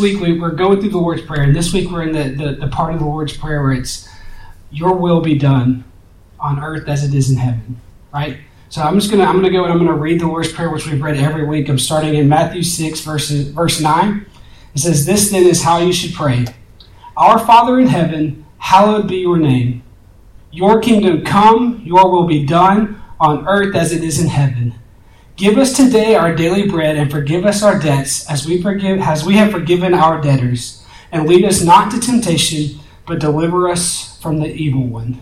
Week we, are going through the Lord's Prayer, and this week we're in the, the, the part of the Lord's Prayer where it's, Your will be done on earth as it is in heaven, right? So I'm just gonna I'm gonna go and I'm gonna read the Lord's Prayer, which we've read every week. I'm starting in Matthew 6, verses verse 9. It says, This then is how you should pray. Our Father in heaven, hallowed be your name. Your kingdom come, your will be done on earth as it is in heaven. Give us today our daily bread and forgive us our debts as we forgive as we have forgiven our debtors. And lead us not to temptation, but deliver us from the evil one.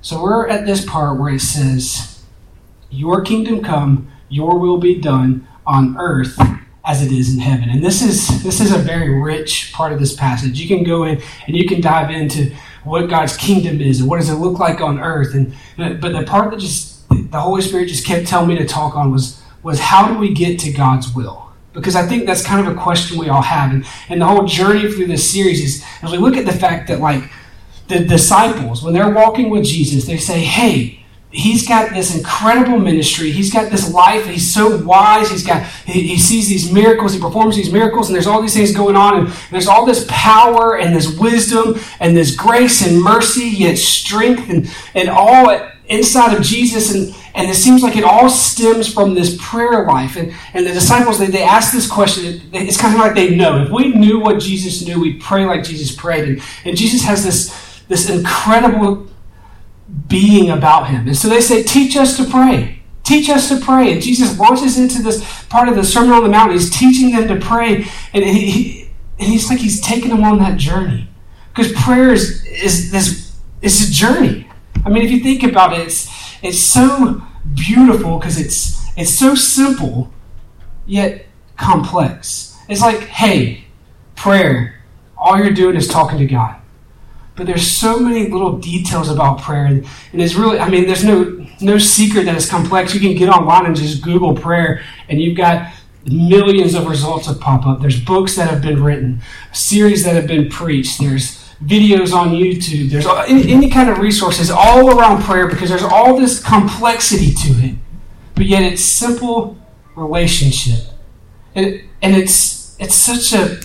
So we're at this part where it says, Your kingdom come, your will be done on earth as it is in heaven. And this is this is a very rich part of this passage. You can go in and you can dive into what God's kingdom is and what does it look like on earth. And but the part that just the Holy Spirit just kept telling me to talk on was was how do we get to God's will? Because I think that's kind of a question we all have. And, and the whole journey through this series is as we look at the fact that like the disciples, when they're walking with Jesus, they say, Hey, he's got this incredible ministry. He's got this life. He's so wise. He's got he, he, sees these miracles. He performs these miracles, and there's all these things going on, and there's all this power and this wisdom and this grace and mercy, yet strength and and all inside of Jesus, and, and it seems like it all stems from this prayer life. And, and the disciples, they, they ask this question, it's kind of like they know. If we knew what Jesus knew, we'd pray like Jesus prayed. And, and Jesus has this, this incredible being about him. And so they say, Teach us to pray. Teach us to pray. And Jesus launches into this part of the Sermon on the Mount. He's teaching them to pray. And, he, and he's like he's taking them on that journey. Because prayer is, is this it's a journey. I mean, if you think about it, it's, it's so beautiful because it's, it's so simple, yet complex. It's like, hey, prayer, all you're doing is talking to God. But there's so many little details about prayer, and, and it's really, I mean, there's no no secret that it's complex. You can get online and just Google prayer, and you've got millions of results that pop up. There's books that have been written, series that have been preached. There's videos on YouTube. There's any, any kind of resources all around prayer because there's all this complexity to it, but yet it's simple relationship, and and it's it's such a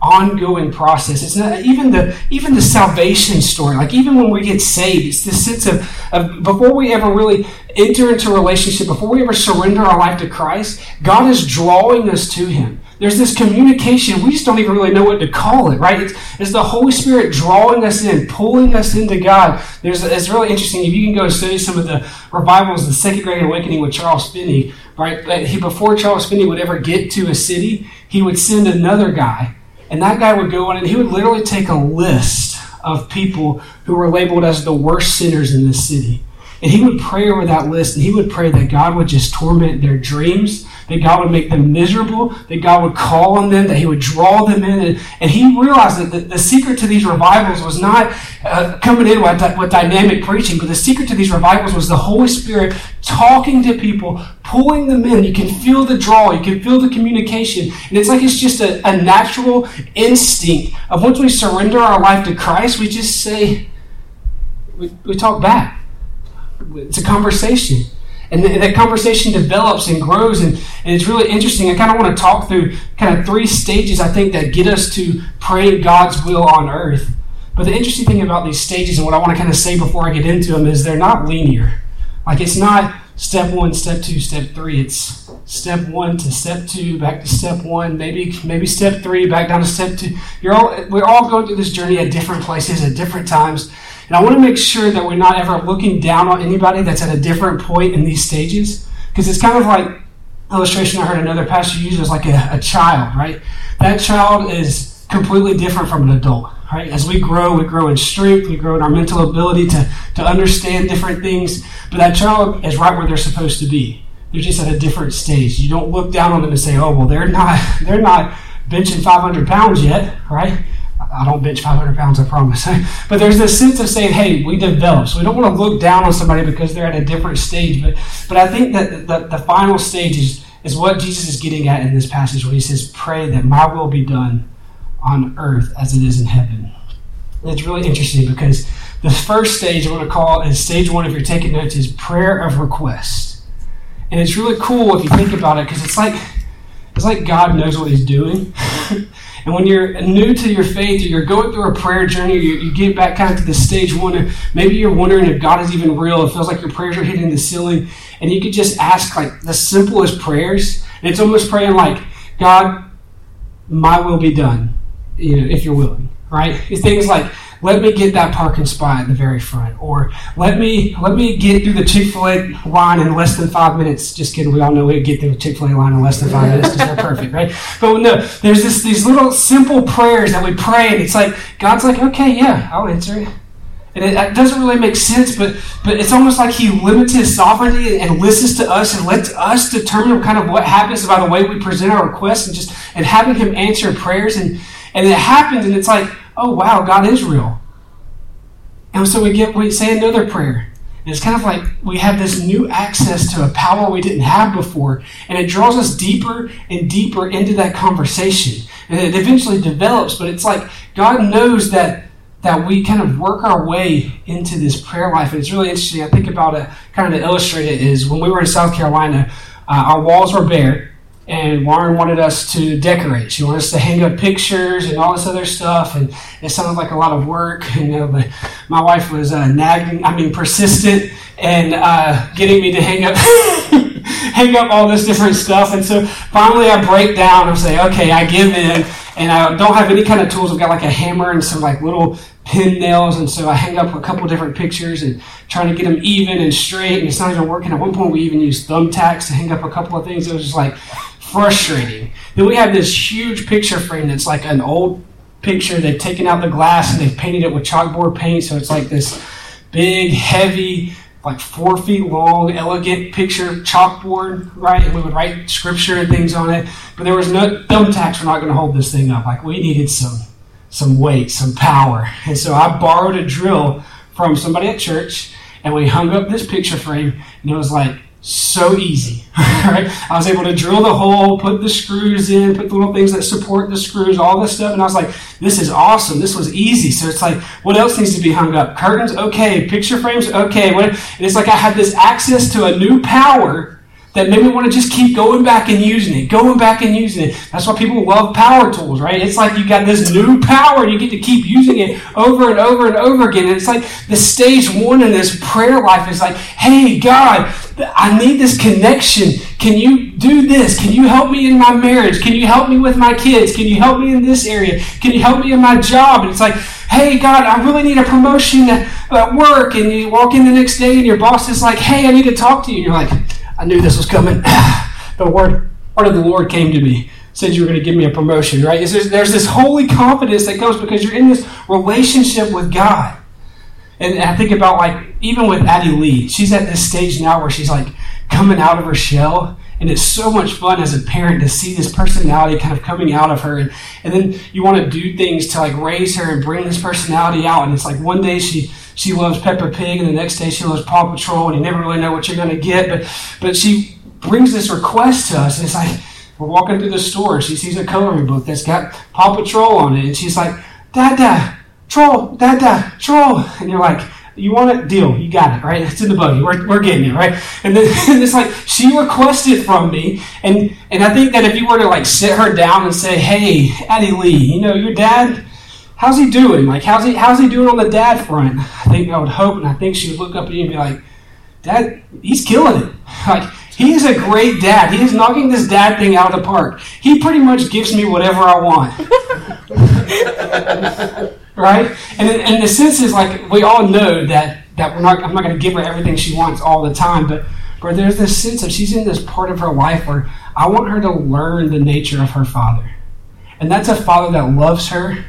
ongoing process. It's not even the even the salvation story. Like even when we get saved, it's this sense of, of before we ever really enter into a relationship, before we ever surrender our life to Christ, God is drawing us to Him. There's this communication. We just don't even really know what to call it, right? It's, it's the Holy Spirit drawing us in, pulling us into God. There's, it's really interesting. If you can go study some of the revivals, the Second Great Awakening with Charles Finney, right? He, before Charles Finney would ever get to a city, he would send another guy, and that guy would go in and he would literally take a list of people who were labeled as the worst sinners in this city. And he would pray over that list, and he would pray that God would just torment their dreams, that God would make them miserable, that God would call on them, that he would draw them in. And, and he realized that the, the secret to these revivals was not uh, coming in with, with dynamic preaching, but the secret to these revivals was the Holy Spirit talking to people, pulling them in. You can feel the draw, you can feel the communication. And it's like it's just a, a natural instinct of once we surrender our life to Christ, we just say, we, we talk back. It's a conversation. And that conversation develops and grows, and, and it's really interesting. I kind of want to talk through kind of three stages, I think, that get us to praying God's will on earth. But the interesting thing about these stages, and what I want to kind of say before I get into them, is they're not linear. Like it's not step one, step two, step three. It's step one to step two, back to step one, maybe maybe step three, back down to step two. You're all we're all going through this journey at different places at different times. And I want to make sure that we're not ever looking down on anybody that's at a different point in these stages. Because it's kind of like illustration I heard another pastor use is like a, a child, right? That child is completely different from an adult. Right? As we grow, we grow in strength, we grow in our mental ability to, to understand different things. But that child is right where they're supposed to be. They're just at a different stage. You don't look down on them and say, "Oh, well, they're not they're not benching 500 pounds yet, right?" I don't bench 500 pounds, I promise. but there's this sense of saying, hey, we develop. So we don't want to look down on somebody because they're at a different stage. But, but I think that the, the final stage is, is what Jesus is getting at in this passage where he says, pray that my will be done on earth as it is in heaven. And it's really interesting because the first stage I want to call is stage one, if you're taking notes, is prayer of request. And it's really cool if you think about it because it's like, it's like God knows what he's doing. And when you're new to your faith, or you're going through a prayer journey, you, you get back kind of to the stage one, maybe you're wondering if God is even real. It feels like your prayers are hitting the ceiling, and you could just ask like the simplest prayers. And it's almost praying like, God, my will be done, you know, if you're willing, right? It's things like, let me get that parking spot at the very front, or let me let me get through the Chick Fil A line in less than five minutes. Just kidding, we all know we get through the Chick Fil A line in less than five minutes because we're perfect, right? But no, there's this these little simple prayers that we pray, and it's like God's like, okay, yeah, I'll answer it. And it, it, doesn't really make sense, but but it's almost like He limits His sovereignty and listens to us and lets us determine kind of what happens by the way we present our requests and just and having Him answer prayers and and it happens and it's like oh wow, God is real. And so we get we say another prayer. And it's kind of like we have this new access to a power we didn't have before, and it draws us deeper and deeper into that conversation. And it eventually develops, but it's like God knows that that we kind of work our way into this prayer life. And it's really interesting. I think about it, kind of to illustrate it, is when we were in South Carolina, uh, our walls were bare, and Lauren wanted us to decorate. She wanted us to hang up pictures and all this other stuff, and it sounded like a lot of work. You know, but my wife was uh, nagging, I mean, persistent, and uh, getting me to hang up. hang up all this different stuff, and so finally I break down and say, "Okay, I give in," and I don't have any kind of tools. I've got like a hammer and some like little pin nails, and so I hang up a couple different pictures and trying to get them even and straight, and it's not even working. At one point, we even used thumbtacks to hang up a couple of things. It was just like frustrating. Then we have this huge picture frame that's like an old picture. They've taken out the glass and they've painted it with chalkboard paint, so it's like this big, heavy, like four feet long, elegant picture chalkboard, right? And we would write scripture and things on it. But there was no thumbtacks. We're not going to hold this thing up. Like we needed some some weight, some power. And so I borrowed a drill from somebody at church, and we hung up this picture frame, and it was like so easy. right? I was able to drill the hole, put the screws in, put the little things that support the screws, all this stuff, and I was like, this is awesome. This was easy. So it's like, what else needs to be hung up? Curtains, okay. Picture frames, okay. And it's like I had this access to a new power that made me want to just keep going back and using it, going back and using it. That's why people love power tools, right? It's like you got this new power and you get to keep using it over and over and over again. And it's like the stage one in this prayer life is like, hey, God, I need this connection. Can you do this? Can you help me in my marriage? Can you help me with my kids? Can you help me in this area? Can you help me in my job? And it's like, hey, God, I really need a promotion at work. And you walk in the next day and your boss is like, hey, I need to talk to you. And you're like, I knew this was coming. the word, word of the Lord came to me. Said you were going to give me a promotion, right? There's, there's this holy confidence that comes because you're in this relationship with God. And I think about like even with Addie Lee, she's at this stage now where she's like coming out of her shell. And it's so much fun as a parent to see this personality kind of coming out of her. And, and then you want to do things to like raise her and bring this personality out. And it's like one day she she loves Peppa Pig, and the next day she loves Paw Patrol, and you never really know what you're going to get. But but she brings this request to us, and it's like we're walking through the store, she sees a coloring book that's got Paw Patrol on it, and she's like, Dada, troll, Dada, troll, and you're like. You want it? Deal. You got it, right? It's in the buggy. We're, we're getting it, right? And then and it's like she requested from me, and and I think that if you were to like sit her down and say, "Hey, Addie Lee, you know your dad how's he doing? Like, how's he, how's he doing on the dad front? I think I would hope, and I think she would look up at you and be like, Dad, he's killing it. Like, he is a great dad. He is knocking this dad thing out of the park. He pretty much gives me whatever I want. right? And, and the sense is like, we all know that, that we're not, I'm not going to give her everything she wants all the time, but, but there's this sense of she's in this part of her life where I want her to learn the nature of her father. And that's a father that loves her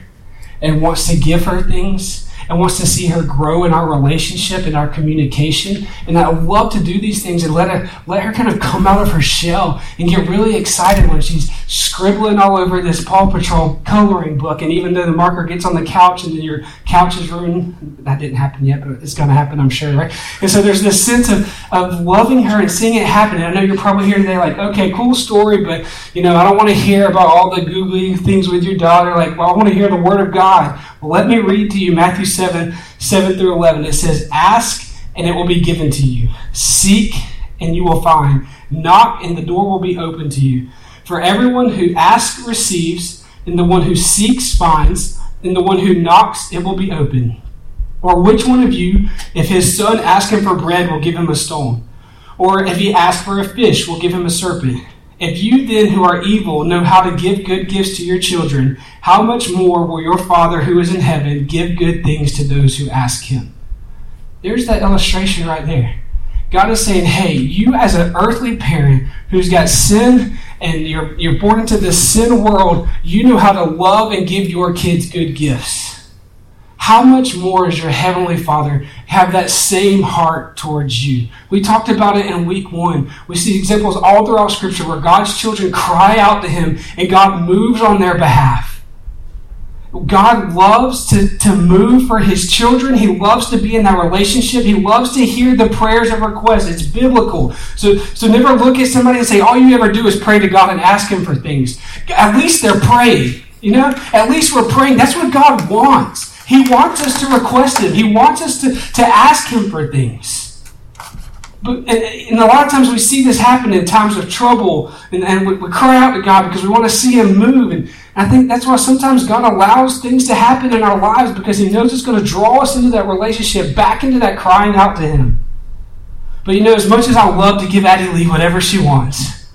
and wants to give her things and wants to see her grow in our relationship and our communication. And I love to do these things and let her let her kind of come out of her shell and get really excited when she's scribbling all over this Paw Patrol coloring book. And even though the marker gets on the couch and then your couch is ruined, that didn't happen yet, but it's going to happen, I'm sure, right? And so there's this sense of, of loving her and seeing it happen. And I know you're probably here today like, okay, cool story, but you know, I don't want to hear about all the googly things with your daughter. Like, well, I want to hear the word of God. Let me read to you Matthew 7, 7 through 11. It says, Ask and it will be given to you. Seek and you will find. Knock and the door will be open to you. For everyone who asks receives, and the one who seeks finds, and the one who knocks it will be open. Or which one of you, if his son asks him for bread, will give him a stone? Or if he asks for a fish, will give him a serpent? If you then, who are evil, know how to give good gifts to your children, how much more will your Father who is in heaven give good things to those who ask him? There's that illustration right there. God is saying, hey, you as an earthly parent who's got sin and you're, you're born into this sin world, you know how to love and give your kids good gifts how much more does your heavenly Father have that same heart towards you? We talked about it in week one. We see examples all throughout Scripture where God's children cry out to Him and God moves on their behalf. God loves to, to move for His children. He loves to be in that relationship. He loves to hear the prayers and requests. It's biblical. So, so never look at somebody and say, all you ever do is pray to God and ask Him for things. At least they're praying. You know, at least we're praying. That's what God wants. He wants us to request Him. He wants us to, to ask Him for things. But and, and a lot of times we see this happen in times of trouble, and, and we, we cry out to God because we want to see Him move. And I think that's why sometimes God allows things to happen in our lives because He knows it's going to draw us into that relationship, back into that crying out to Him. But you know, as much as I love to give Addie Lee whatever she wants,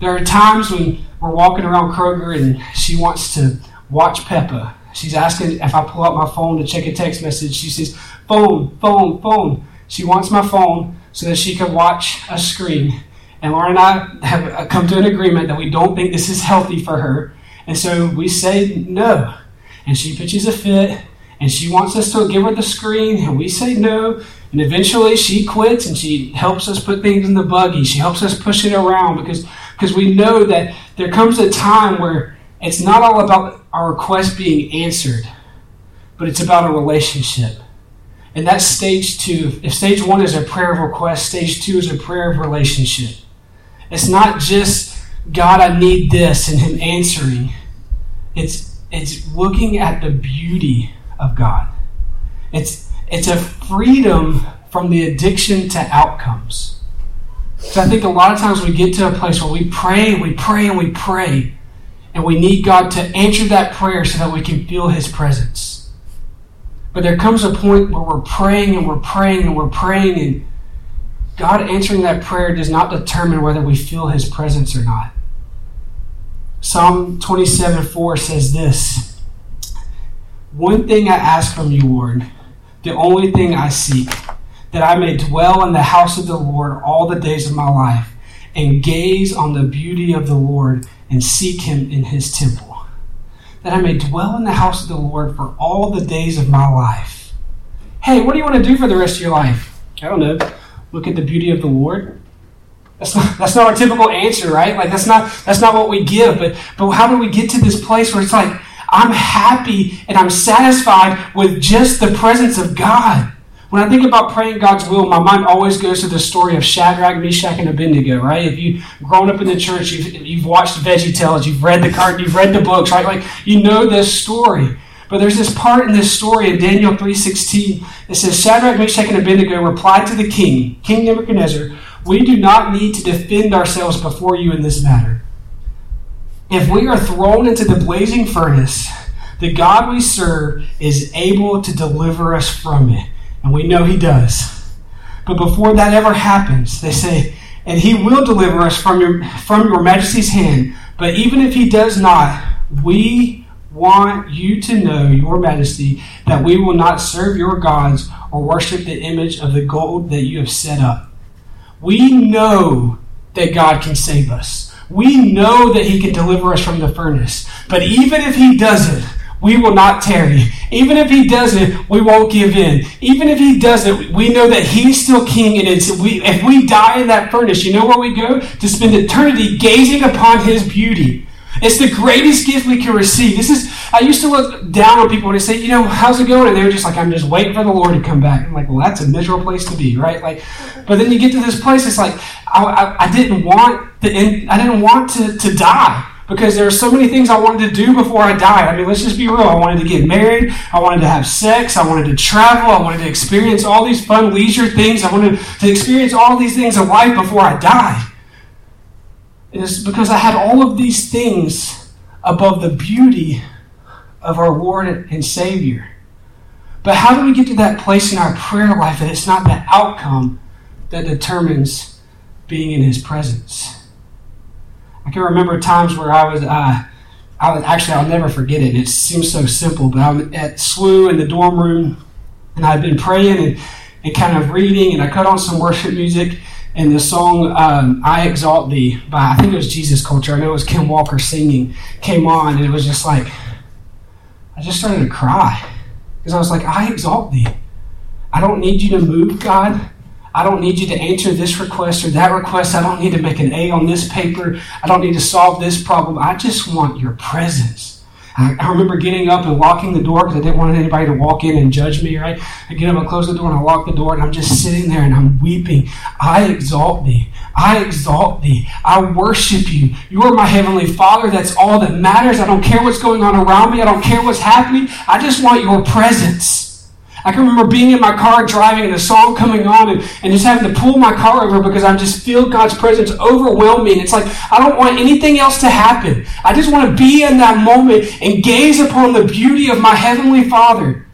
there are times when we're walking around Kroger and she wants to watch Peppa She's asking if I pull out my phone to check a text message. She says, phone, phone, phone. She wants my phone so that she can watch a screen. And Lauren and I have come to an agreement that we don't think this is healthy for her. And so we say no. And she pitches a fit and she wants us to give her the screen and we say no. And eventually she quits and she helps us put things in the buggy. She helps us push it around because, because we know that there comes a time where it's not all about our request being answered, but it's about a relationship. And that's stage two. If stage one is a prayer of request, stage two is a prayer of relationship. It's not just, God, I need this, and Him answering. It's, it's looking at the beauty of God. It's, it's a freedom from the addiction to outcomes. So I think a lot of times we get to a place where we pray and we pray and we pray, and we need God to answer that prayer so that we can feel His presence. But there comes a point where we're praying and we're praying and we're praying, and God answering that prayer does not determine whether we feel His presence or not. Psalm 27 4 says this One thing I ask from you, Lord, the only thing I seek, that I may dwell in the house of the Lord all the days of my life, and gaze on the beauty of the Lord and seek him in his temple, that I may dwell in the house of the Lord for all the days of my life. Hey, what do you want to do for the rest of your life? I don't know. Look at the beauty of the Lord. That's not, that's not our typical answer, right? Like that's not that's not what we give. But but how do we get to this place where it's like I'm happy and I'm satisfied with just the presence of God? When I think about praying God's will, my mind always goes to the story of Shadrach, Meshach, and Abednego, right? If you've grown up in the church, you've, you've watched Veggie Tales, you've read the card, you've read the books, right? Like you know this story. But there's this part in this story in Daniel 3.16. It says, Shadrach, Meshach, and Abednego replied to the king, King Nebuchadnezzar, we do not need to defend ourselves before you in this matter. If we are thrown into the blazing furnace, the God we serve is able to deliver us from it. And we know he does. But before that ever happens, they say, and he will deliver us from your, from your majesty's hand. But even if he does not, we want you to know, your majesty, that we will not serve your gods or worship the image of the gold that you have set up. We know that God can save us. We know that he can deliver us from the furnace. But even if he doesn't, we will not tarry. Even if he doesn't, we won't give in. Even if he doesn't, we know that he's still king. And it's, we, if we die in that furnace, you know where we go? To spend eternity gazing upon his beauty. It's the greatest gift we can receive. This is, I used to look down on people they say, you know, how's it going? And they were just like, I'm just waiting for the Lord to come back. I'm like, well, that's a miserable place to be, right? Like, but then you get to this place, it's like, I, I, I didn't want the, I didn't want to, to die because there are so many things I wanted to do before I died. I mean, let's just be real. I wanted to get married. I wanted to have sex. I wanted to travel. I wanted to experience all these fun leisure things. I wanted to experience all these things in life before I died. It is because I had all of these things above the beauty of our Lord and Savior. But how do we get to that place in our prayer life that it's not the outcome that determines being in His presence? I can remember times where I was, uh, I was actually, I'll never forget it. It seems so simple, but I'm at SWU in the dorm room, and I'd been praying and, and kind of reading, and I cut on some worship music, and the song um, "I Exalt Thee" by I think it was Jesus Culture. I know it was Kim Walker singing. Came on, and it was just like I just started to cry because I was like, "I exalt Thee." I don't need you to move, God. I don't need you to answer this request or that request. I don't need to make an A on this paper. I don't need to solve this problem. I just want your presence. I, remember getting up and locking the door because I didn't want anybody to walk in and judge me, right? I get up and close the door and I lock the door and I'm just sitting there and I'm weeping. I exalt thee. I exalt thee. I worship you. You are my heavenly Father. That's all that matters. I don't care what's going on around me. I don't care what's happening. I just want your presence. I can remember being in my car driving and a song coming on and, and just having to pull my car over because I just feel God's presence overwhelm me. And it's like, I don't want anything else to happen. I just want to be in that moment and gaze upon the beauty of my Heavenly Father.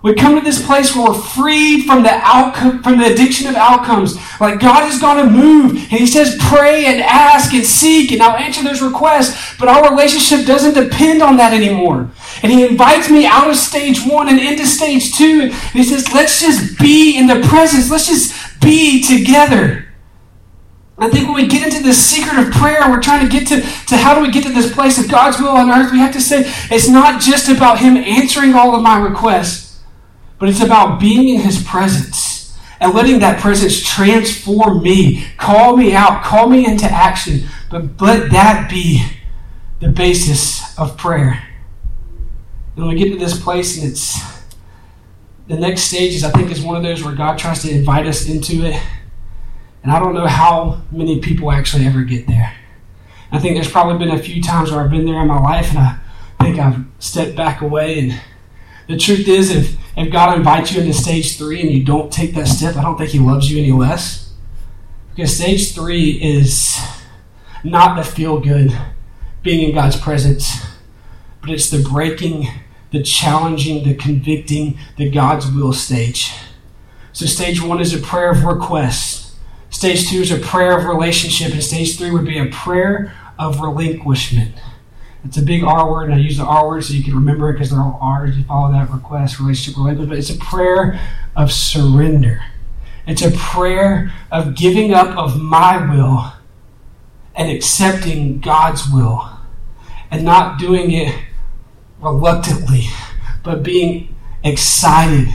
We come to this place where we're freed from the outcome, from the addiction of outcomes. Like God is going to move, and He says, "Pray and ask and seek, and I'll answer those requests." But our relationship doesn't depend on that anymore. And He invites me out of stage one and into stage two, and He says, "Let's just be in the presence. Let's just be together." I think when we get into this secret of prayer, we're trying to get to, to how do we get to this place of God's will on earth, we have to say it's not just about Him answering all of my requests but it's about being in His presence and letting that presence transform me, call me out, call me into action. But let that be the basis of prayer. And when we get to this place, and it's the next stage is I think is one of those where God tries to invite us into it. And I don't know how many people actually ever get there. I think there's probably been a few times where I've been there in my life and I think I've stepped back away and the truth is, if, if God invites you into stage three and you don't take that step, I don't think He loves you any less. Because stage three is not the feel good being in God's presence, but it's the breaking, the challenging, the convicting, the God's will stage. So, stage one is a prayer of request. Stage two is a prayer of relationship. And stage three would be a prayer of relinquishment. It's a big R word, and I use the R word so you can remember it because they're all R's. You follow that request, relationship, relationship. But it's a prayer of surrender. It's a prayer of giving up of my will and accepting God's will and not doing it reluctantly, but being excited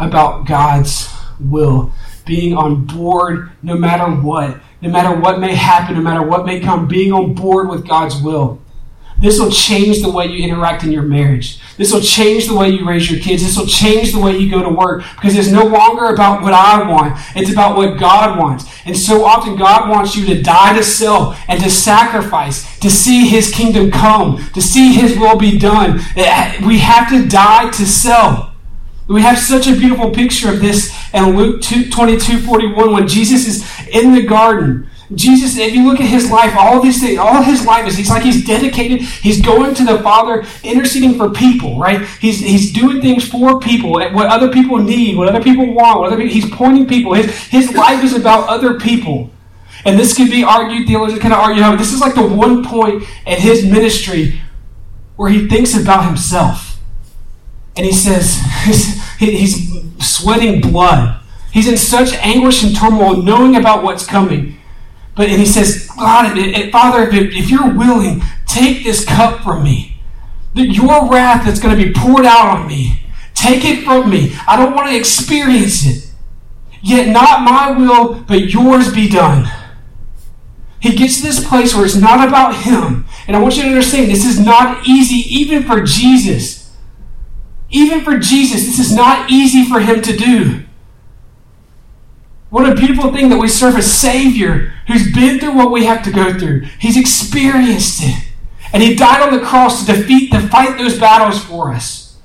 about God's will, being on board no matter what, no matter what may happen, no matter what may come, being on board with God's will. This will change the way you interact in your marriage. This will change the way you raise your kids. This will change the way you go to work because it's no longer about what I want. It's about what God wants. And so often God wants you to die to self and to sacrifice, to see His kingdom come, to see His will be done. We have to die to self. We have such a beautiful picture of this in Luke 2, 22 41 when Jesus is in the garden. Jesus, if you look at his life, all these things, all his life is he's like he's dedicated. He's going to the Father, interceding for people, right? He's he's doing things for people, what other people need, what other people want, what other people, he's pointing people. His his life is about other people. And this could be argued, theologians of argue how this is like the one point in his ministry where he thinks about himself. And he says, he's sweating blood. He's in such anguish and turmoil, knowing about what's coming. But and he says, God, Father, if, if you're willing, take this cup from me. That your wrath that's going to be poured out on me. Take it from me. I don't want to experience it. Yet not my will, but yours be done. He gets to this place where it's not about him. And I want you to understand this is not easy, even for Jesus. Even for Jesus, this is not easy for him to do. What a beautiful thing that we serve a Savior who's been through what we have to go through. He's experienced it. And He died on the cross to defeat, to fight those battles for us.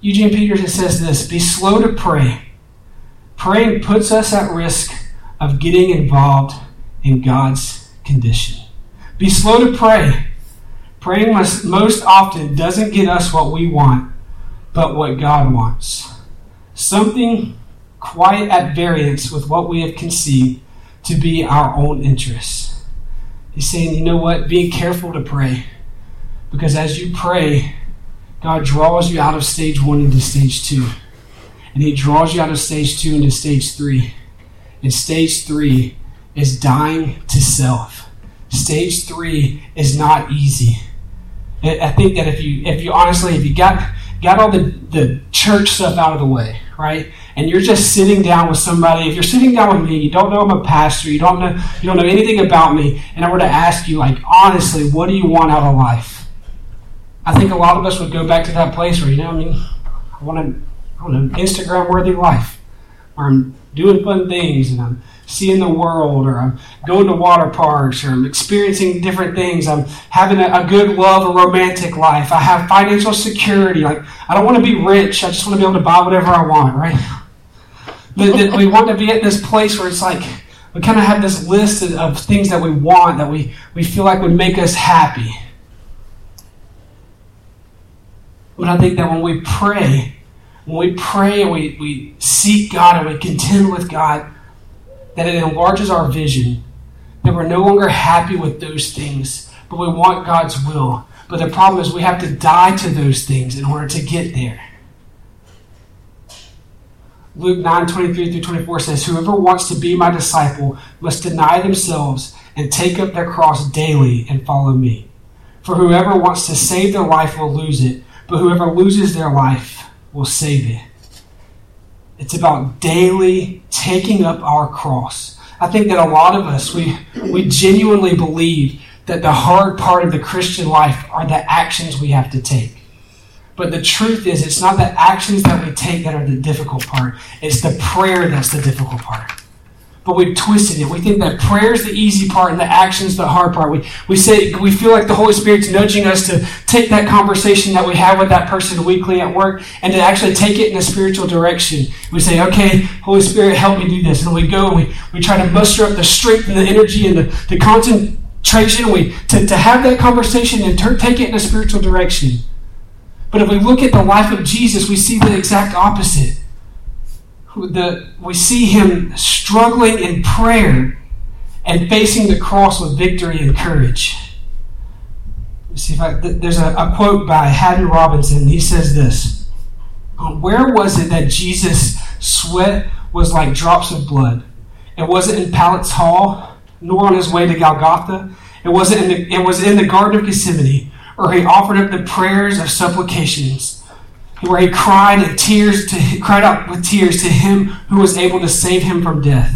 Eugene Peterson says this Be slow to pray. Praying puts us at risk of getting involved in God's condition. Be slow to pray. Praying most often doesn't get us what we want but what God wants. Something quite at variance with what we have conceived to be our own interests. He's saying, you know what? Be careful to pray. Because as you pray, God draws you out of stage one into stage two. And He draws you out of stage two into stage three. And stage three is dying to self. Stage three is not easy. I think that if you, if you honestly, if you got got all the, the church stuff out of the way, right? And you're just sitting down with somebody. If you're sitting down with me, you don't know I'm a pastor, you don't know you don't know anything about me, and I were to ask you, like, honestly, what do you want out of life? I think a lot of us would go back to that place where, you know, I mean, I want to, I want an Instagram worthy life, where I'm doing fun things and I'm seeing the world, or I'm going to water parks, or I'm experiencing different things. I'm having a, a good love, a romantic life. I have financial security. Like I don't want to be rich. I just want to be able to buy whatever I want, right? But we want to be at this place where it's like we kind of have this list of, of things that we want that we, we feel like would make us happy. But I think that when we pray, when we pray and we, we seek God and we contend with God, that it enlarges our vision, that we're no longer happy with those things, but we want God's will. But the problem is we have to die to those things in order to get there. Luke 9 23 through 24 says, Whoever wants to be my disciple must deny themselves and take up their cross daily and follow me. For whoever wants to save their life will lose it, but whoever loses their life will save it. It's about daily taking up our cross. I think that a lot of us, we, we genuinely believe that the hard part of the Christian life are the actions we have to take. But the truth is, it's not the actions that we take that are the difficult part, it's the prayer that's the difficult part but we've twisted it. We think that prayer is the easy part and the action is the hard part. We, we say we feel like the Holy Spirit's nudging us to take that conversation that we have with that person weekly at work and to actually take it in a spiritual direction. We say, okay, Holy Spirit, help me do this. And we go and we, we try to muster up the strength and the energy and the, the concentration we, to, to have that conversation and take it in a spiritual direction. But if we look at the life of Jesus, we see the exact opposite the, we see him struggling in prayer and facing the cross with victory and courage. see if I, there's a, a quote by Haddon Robinson. He says this Where was it that Jesus' sweat was like drops of blood? It wasn't in Pilate's hall, nor on his way to Golgotha. It wasn't in the, it was in the Garden of Gethsemane where he offered up the prayers of supplications, where he cried tears to cried out with tears to him who was able to save him from death.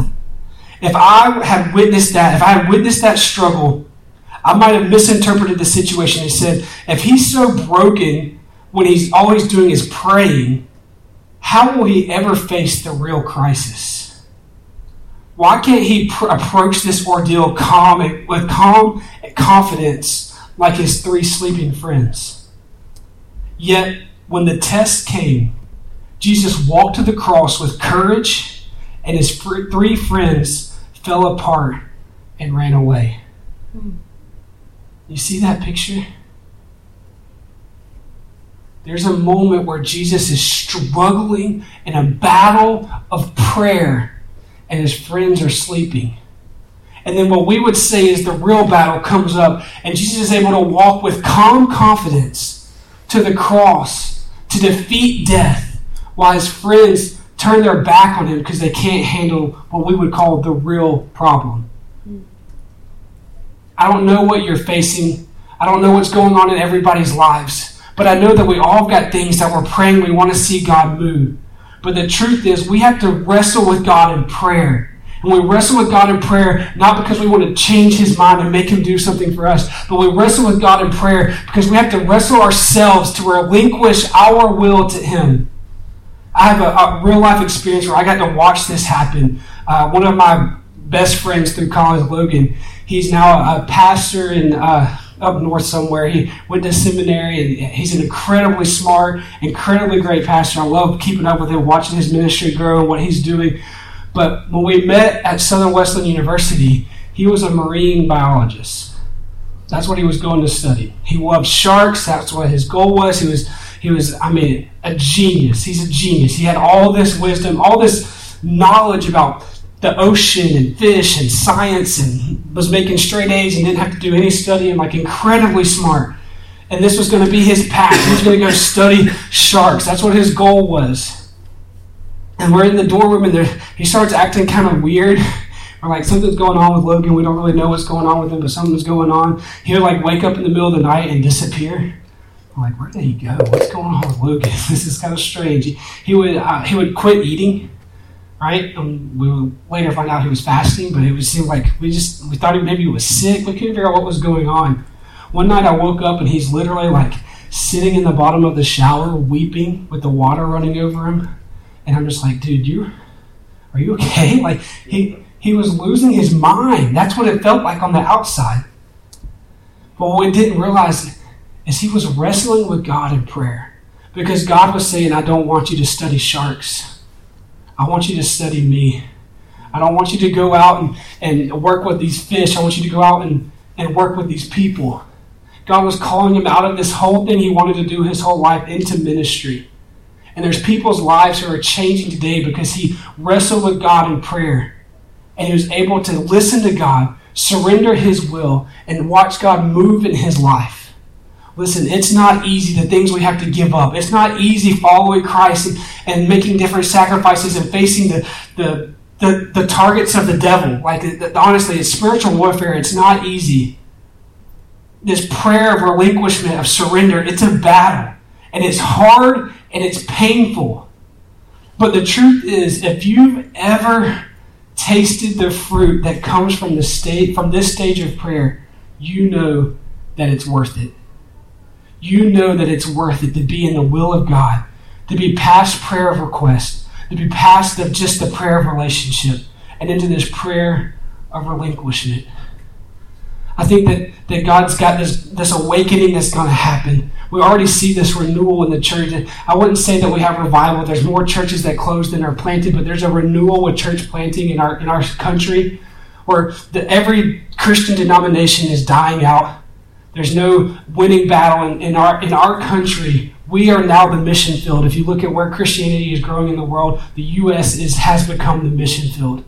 If I had witnessed that, if I had witnessed that struggle, I might have misinterpreted the situation and said, if he's so broken when he's always doing is praying, how will he ever face the real crisis? Why can't he pr- approach this ordeal calm and, with calm and confidence like his three sleeping friends? Yet, when the test came, Jesus walked to the cross with courage, and his three friends fell apart and ran away. Hmm. You see that picture? There's a moment where Jesus is struggling in a battle of prayer and his friends are sleeping. And then what we would say is the real battle comes up, and Jesus is able to walk with calm confidence to the cross to defeat death while his friends turn their back on him because they can't handle what we would call the real problem. I don't know what you're facing. I don't know what's going on in everybody's lives. But I know that we all got things that we're praying we want to see God move. But the truth is, we have to wrestle with God in prayer. We wrestle with God in prayer not because we want to change His mind and make Him do something for us, but we wrestle with God in prayer because we have to wrestle ourselves to relinquish our will to Him. I have a, a real life experience where I got to watch this happen. Uh, one of my best friends through college, Logan, he's now a pastor in uh, up north somewhere. He went to seminary, and he's an incredibly smart, incredibly great pastor. I love keeping up with him, watching his ministry grow and what he's doing. But when we met at Southern Wesleyan University, he was a marine biologist. That's what he was going to study. He loved sharks. That's what his goal was. He was, he was, I mean, a genius. He's a genius. He had all this wisdom, all this knowledge about the ocean and fish and science and was making straight A's and didn't have to do any studying, like incredibly smart. And this was going to be his path. He was going to go study sharks. That's what his goal was. And we're in the dorm room, and he starts acting kind of weird. Or like something's going on with Logan. We don't really know what's going on with him, but something's going on. He'll like wake up in the middle of the night and disappear. I'm like, where did he go? What's going on with Logan? This is kind of strange. He, would uh, he would quit eating, right? And we would later find out he was fasting, but it would seem like we just we thought he, maybe he was sick. We couldn't figure out what was going on. One night I woke up and he's literally like sitting in the bottom of the shower, weeping with the water running over him. And I'm just like, dude, you are you okay? Like he he was losing his mind. That's what it felt like on the outside. But what we didn't realize is he was wrestling with God in prayer. Because God was saying, I don't want you to study sharks. I want you to study me. I don't want you to go out and, and work with these fish. I want you to go out and, and work with these people. God was calling him out of this whole thing he wanted to do his whole life into ministry. And there's people's lives who are changing today because he wrestled with God in prayer. And he was able to listen to God, surrender his will, and watch God move in his life. Listen, it's not easy the things we have to give up. It's not easy following Christ and, and making different sacrifices and facing the, the, the, the targets of the devil. Like, honestly, it's spiritual warfare. It's not easy. This prayer of relinquishment, of surrender, it's a battle. And it's hard and it's painful. But the truth is, if you've ever tasted the fruit that comes from the state from this stage of prayer, you know that it's worth it. You know that it's worth it to be in the will of God, to be past prayer of request, to be past the, just the prayer of relationship, and into this prayer of relinquishment. I think that, that God's got this, this awakening that's going to happen. We already see this renewal in the church. I wouldn't say that we have revival. There's more churches that closed than are planted, but there's a renewal with church planting in our in our country, where the, every Christian denomination is dying out. There's no winning battle in, in our in our country. We are now the mission field. If you look at where Christianity is growing in the world, the U.S. is has become the mission field.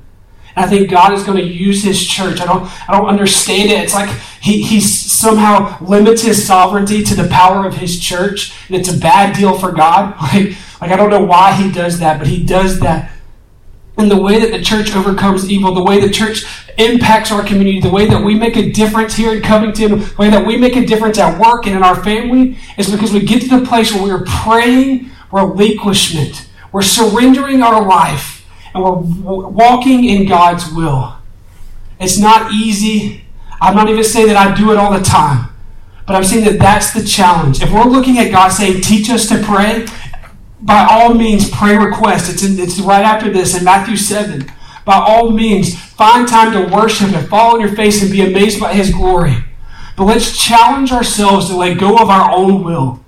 I think God is going to use His church. I don't, I don't understand it. It's like he, He somehow limits His sovereignty to the power of His church, and it's a bad deal for God. Like, like I don't know why He does that, but He does that. And the way that the church overcomes evil, the way the church impacts our community, the way that we make a difference here in Covington, the way that we make a difference at work and in our family, is because we get to the place where we're praying relinquishment. We're surrendering our life and we're walking in God's will. It's not easy. I'm not even saying that I do it all the time, but I'm saying that that's the challenge. If we're looking at God saying, teach us to pray, by all means, pray request. It's, in, it's right after this in Matthew 7. By all means, find time to worship and fall on your face and be amazed by His glory. But let's challenge ourselves to let go of our own will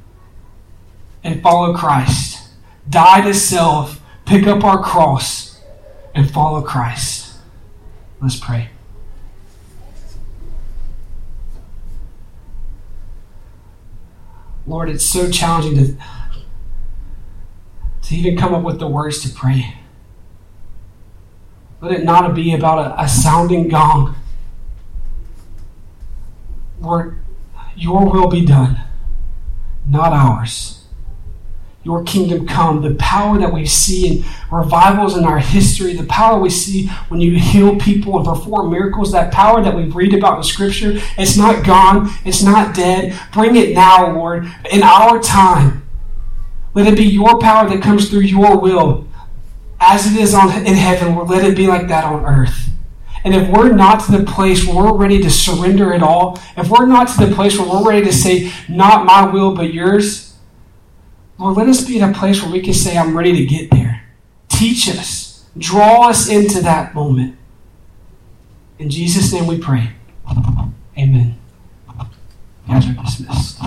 and follow Christ. Die to self, pick up our cross, and follow Christ. Let's pray. Lord, it's so challenging to, to even come up with the words to pray. Let it not be about a, a sounding gong. Lord, your will be done, not ours your kingdom come. The power that we see in revivals in our history, the power we see when you heal people and perform miracles, that power that we read about in Scripture, it's not gone, it's not dead. Bring it now, Lord, in our time. Let it be your power that comes through your will, as it is on, in heaven, Lord. Let it be like that on earth. And if we're not to the place where we're ready to surrender it all, if we're not to the place where we're ready to say, not my will, but yours, Lord, let us be in a place where we can say, I'm ready to get there. Teach us, draw us into that moment. In Jesus' name we pray. Amen. You guys are dismissed.